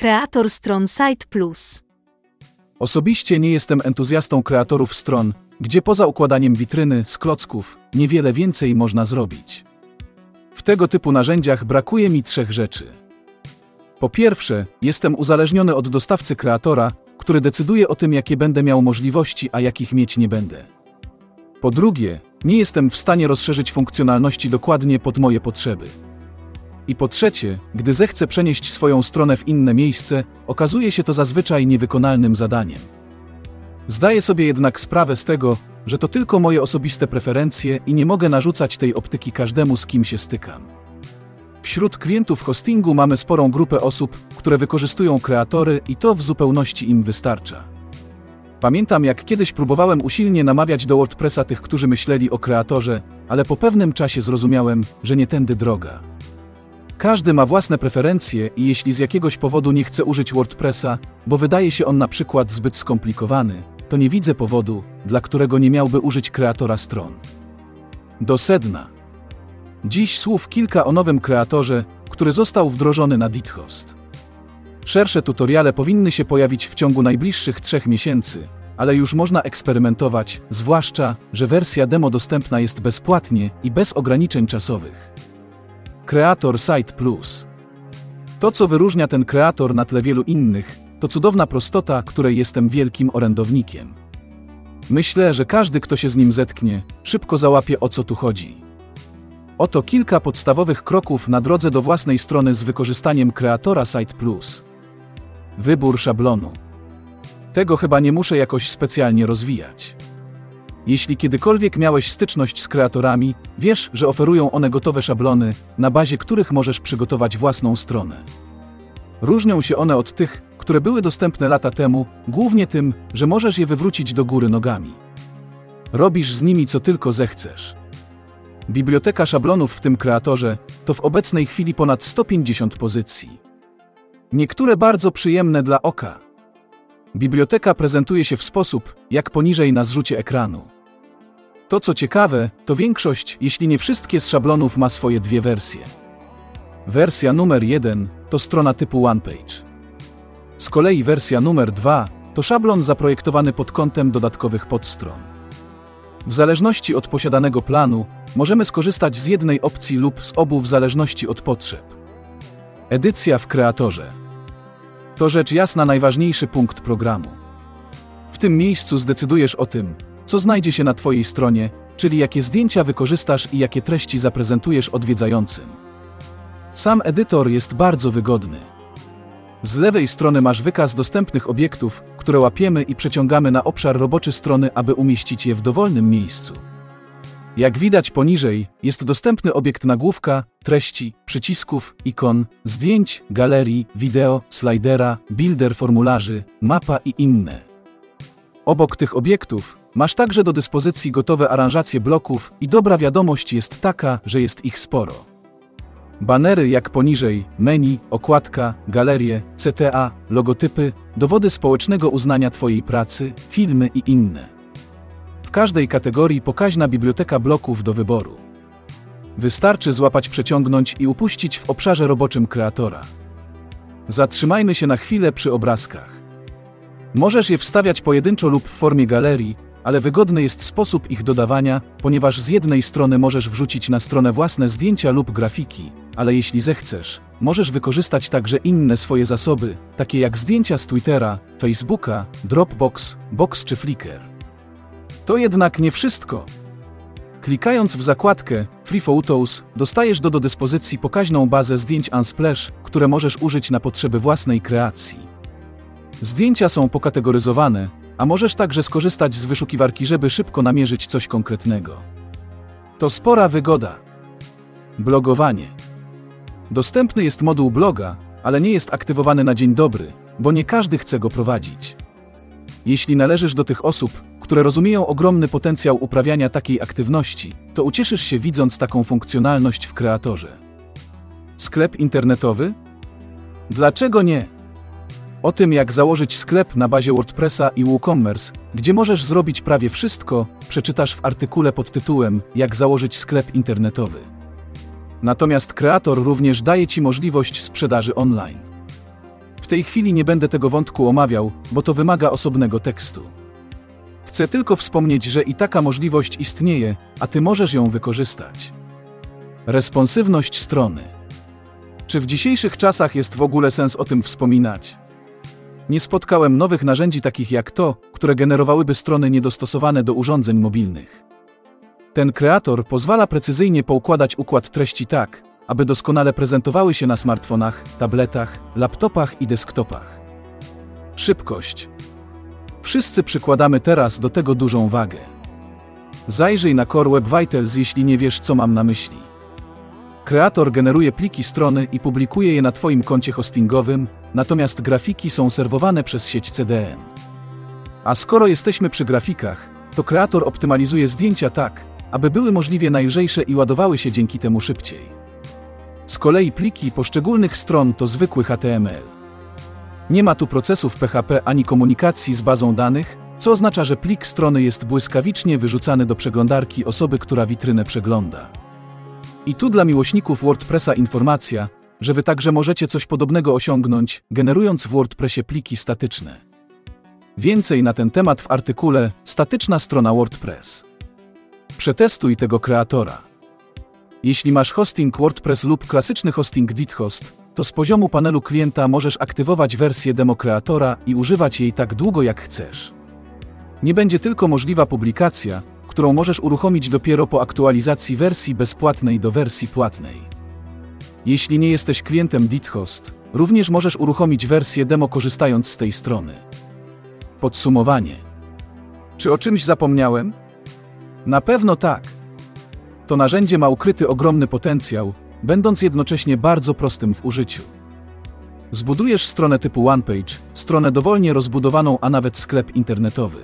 Kreator stron Site Plus. Osobiście nie jestem entuzjastą kreatorów stron, gdzie poza układaniem witryny z klocków niewiele więcej można zrobić. W tego typu narzędziach brakuje mi trzech rzeczy. Po pierwsze, jestem uzależniony od dostawcy kreatora, który decyduje o tym, jakie będę miał możliwości, a jakich mieć nie będę. Po drugie, nie jestem w stanie rozszerzyć funkcjonalności dokładnie pod moje potrzeby. I po trzecie, gdy zechcę przenieść swoją stronę w inne miejsce, okazuje się to zazwyczaj niewykonalnym zadaniem. Zdaję sobie jednak sprawę z tego, że to tylko moje osobiste preferencje i nie mogę narzucać tej optyki każdemu, z kim się stykam. Wśród klientów hostingu mamy sporą grupę osób, które wykorzystują kreatory i to w zupełności im wystarcza. Pamiętam, jak kiedyś próbowałem usilnie namawiać do WordPressa tych, którzy myśleli o kreatorze, ale po pewnym czasie zrozumiałem, że nie tędy droga. Każdy ma własne preferencje i jeśli z jakiegoś powodu nie chce użyć WordPressa, bo wydaje się on na przykład zbyt skomplikowany, to nie widzę powodu, dla którego nie miałby użyć kreatora stron. Do sedna. Dziś słów kilka o nowym kreatorze, który został wdrożony na DitHost. Szersze tutoriale powinny się pojawić w ciągu najbliższych trzech miesięcy, ale już można eksperymentować, zwłaszcza, że wersja demo dostępna jest bezpłatnie i bez ograniczeń czasowych. Kreator Site Plus. To, co wyróżnia ten kreator na tle wielu innych, to cudowna prostota, której jestem wielkim orędownikiem. Myślę, że każdy, kto się z nim zetknie, szybko załapie o co tu chodzi. Oto kilka podstawowych kroków na drodze do własnej strony z wykorzystaniem kreatora Site Plus. Wybór szablonu. Tego chyba nie muszę jakoś specjalnie rozwijać. Jeśli kiedykolwiek miałeś styczność z kreatorami, wiesz, że oferują one gotowe szablony, na bazie których możesz przygotować własną stronę. Różnią się one od tych, które były dostępne lata temu, głównie tym, że możesz je wywrócić do góry nogami. Robisz z nimi co tylko zechcesz. Biblioteka szablonów w tym kreatorze to w obecnej chwili ponad 150 pozycji. Niektóre bardzo przyjemne dla oka. Biblioteka prezentuje się w sposób, jak poniżej na zrzucie ekranu. To co ciekawe, to większość, jeśli nie wszystkie z szablonów ma swoje dwie wersje. Wersja numer 1 to strona typu OnePage. Z kolei wersja numer 2 to szablon zaprojektowany pod kątem dodatkowych podstron. W zależności od posiadanego planu, możemy skorzystać z jednej opcji lub z obu w zależności od potrzeb. Edycja w kreatorze. To rzecz jasna najważniejszy punkt programu. W tym miejscu zdecydujesz o tym, co znajdzie się na Twojej stronie, czyli jakie zdjęcia wykorzystasz i jakie treści zaprezentujesz odwiedzającym. Sam edytor jest bardzo wygodny. Z lewej strony masz wykaz dostępnych obiektów, które łapiemy i przeciągamy na obszar roboczy strony, aby umieścić je w dowolnym miejscu. Jak widać poniżej, jest dostępny obiekt nagłówka, treści, przycisków, ikon, zdjęć, galerii, wideo, slidera, builder formularzy, mapa i inne. Obok tych obiektów masz także do dyspozycji gotowe aranżacje bloków i dobra wiadomość jest taka, że jest ich sporo. Banery jak poniżej, menu, okładka, galerie, CTA, logotypy, dowody społecznego uznania Twojej pracy, filmy i inne. W każdej kategorii pokaźna biblioteka bloków do wyboru. Wystarczy złapać, przeciągnąć i upuścić w obszarze roboczym kreatora. Zatrzymajmy się na chwilę przy obrazkach. Możesz je wstawiać pojedynczo lub w formie galerii, ale wygodny jest sposób ich dodawania, ponieważ z jednej strony możesz wrzucić na stronę własne zdjęcia lub grafiki, ale jeśli zechcesz, możesz wykorzystać także inne swoje zasoby, takie jak zdjęcia z Twittera, Facebooka, Dropbox, Box czy Flickr. To jednak nie wszystko. Klikając w zakładkę Free Photos, dostajesz do, do dyspozycji pokaźną bazę zdjęć Unsplash, które możesz użyć na potrzeby własnej kreacji. Zdjęcia są pokategoryzowane, a możesz także skorzystać z wyszukiwarki, żeby szybko namierzyć coś konkretnego. To spora wygoda. Blogowanie. Dostępny jest moduł bloga, ale nie jest aktywowany na dzień dobry, bo nie każdy chce go prowadzić. Jeśli należysz do tych osób, które rozumieją ogromny potencjał uprawiania takiej aktywności, to ucieszysz się widząc taką funkcjonalność w kreatorze. Sklep internetowy? Dlaczego nie? O tym, jak założyć sklep na bazie WordPressa i WooCommerce, gdzie możesz zrobić prawie wszystko, przeczytasz w artykule pod tytułem Jak założyć sklep internetowy. Natomiast kreator również daje Ci możliwość sprzedaży online. W tej chwili nie będę tego wątku omawiał, bo to wymaga osobnego tekstu. Chcę tylko wspomnieć, że i taka możliwość istnieje, a ty możesz ją wykorzystać. Responsywność strony. Czy w dzisiejszych czasach jest w ogóle sens o tym wspominać? Nie spotkałem nowych narzędzi takich jak to, które generowałyby strony niedostosowane do urządzeń mobilnych. Ten kreator pozwala precyzyjnie poukładać układ treści tak, aby doskonale prezentowały się na smartfonach, tabletach, laptopach i desktopach. Szybkość. Wszyscy przykładamy teraz do tego dużą wagę. Zajrzyj na Core Web Vitals, jeśli nie wiesz, co mam na myśli. Kreator generuje pliki strony i publikuje je na Twoim koncie hostingowym, natomiast grafiki są serwowane przez sieć CDN. A skoro jesteśmy przy grafikach, to kreator optymalizuje zdjęcia tak, aby były możliwie najlżejsze i ładowały się dzięki temu szybciej. Z kolei pliki poszczególnych stron to zwykły HTML. Nie ma tu procesów PHP ani komunikacji z bazą danych, co oznacza, że plik strony jest błyskawicznie wyrzucany do przeglądarki osoby, która witrynę przegląda. I tu dla miłośników WordPressa informacja, że Wy także możecie coś podobnego osiągnąć, generując w WordPressie pliki statyczne. Więcej na ten temat w artykule Statyczna strona WordPress. Przetestuj tego kreatora. Jeśli masz hosting WordPress lub klasyczny hosting DitHost, to z poziomu panelu klienta możesz aktywować wersję demo kreatora i używać jej tak długo jak chcesz. Nie będzie tylko możliwa publikacja, którą możesz uruchomić dopiero po aktualizacji wersji bezpłatnej do wersji płatnej. Jeśli nie jesteś klientem DitHost, również możesz uruchomić wersję demo korzystając z tej strony. Podsumowanie. Czy o czymś zapomniałem? Na pewno tak. To narzędzie ma ukryty ogromny potencjał, będąc jednocześnie bardzo prostym w użyciu. Zbudujesz stronę typu OnePage, stronę dowolnie rozbudowaną, a nawet sklep internetowy.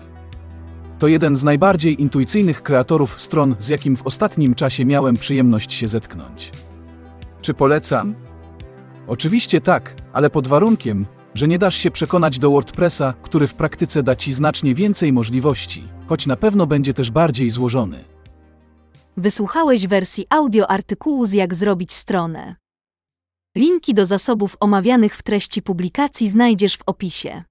To jeden z najbardziej intuicyjnych kreatorów stron, z jakim w ostatnim czasie miałem przyjemność się zetknąć. Czy polecam? Oczywiście tak, ale pod warunkiem, że nie dasz się przekonać do WordPressa, który w praktyce da Ci znacznie więcej możliwości, choć na pewno będzie też bardziej złożony. Wysłuchałeś wersji audio artykułu z Jak zrobić stronę. Linki do zasobów omawianych w treści publikacji znajdziesz w opisie.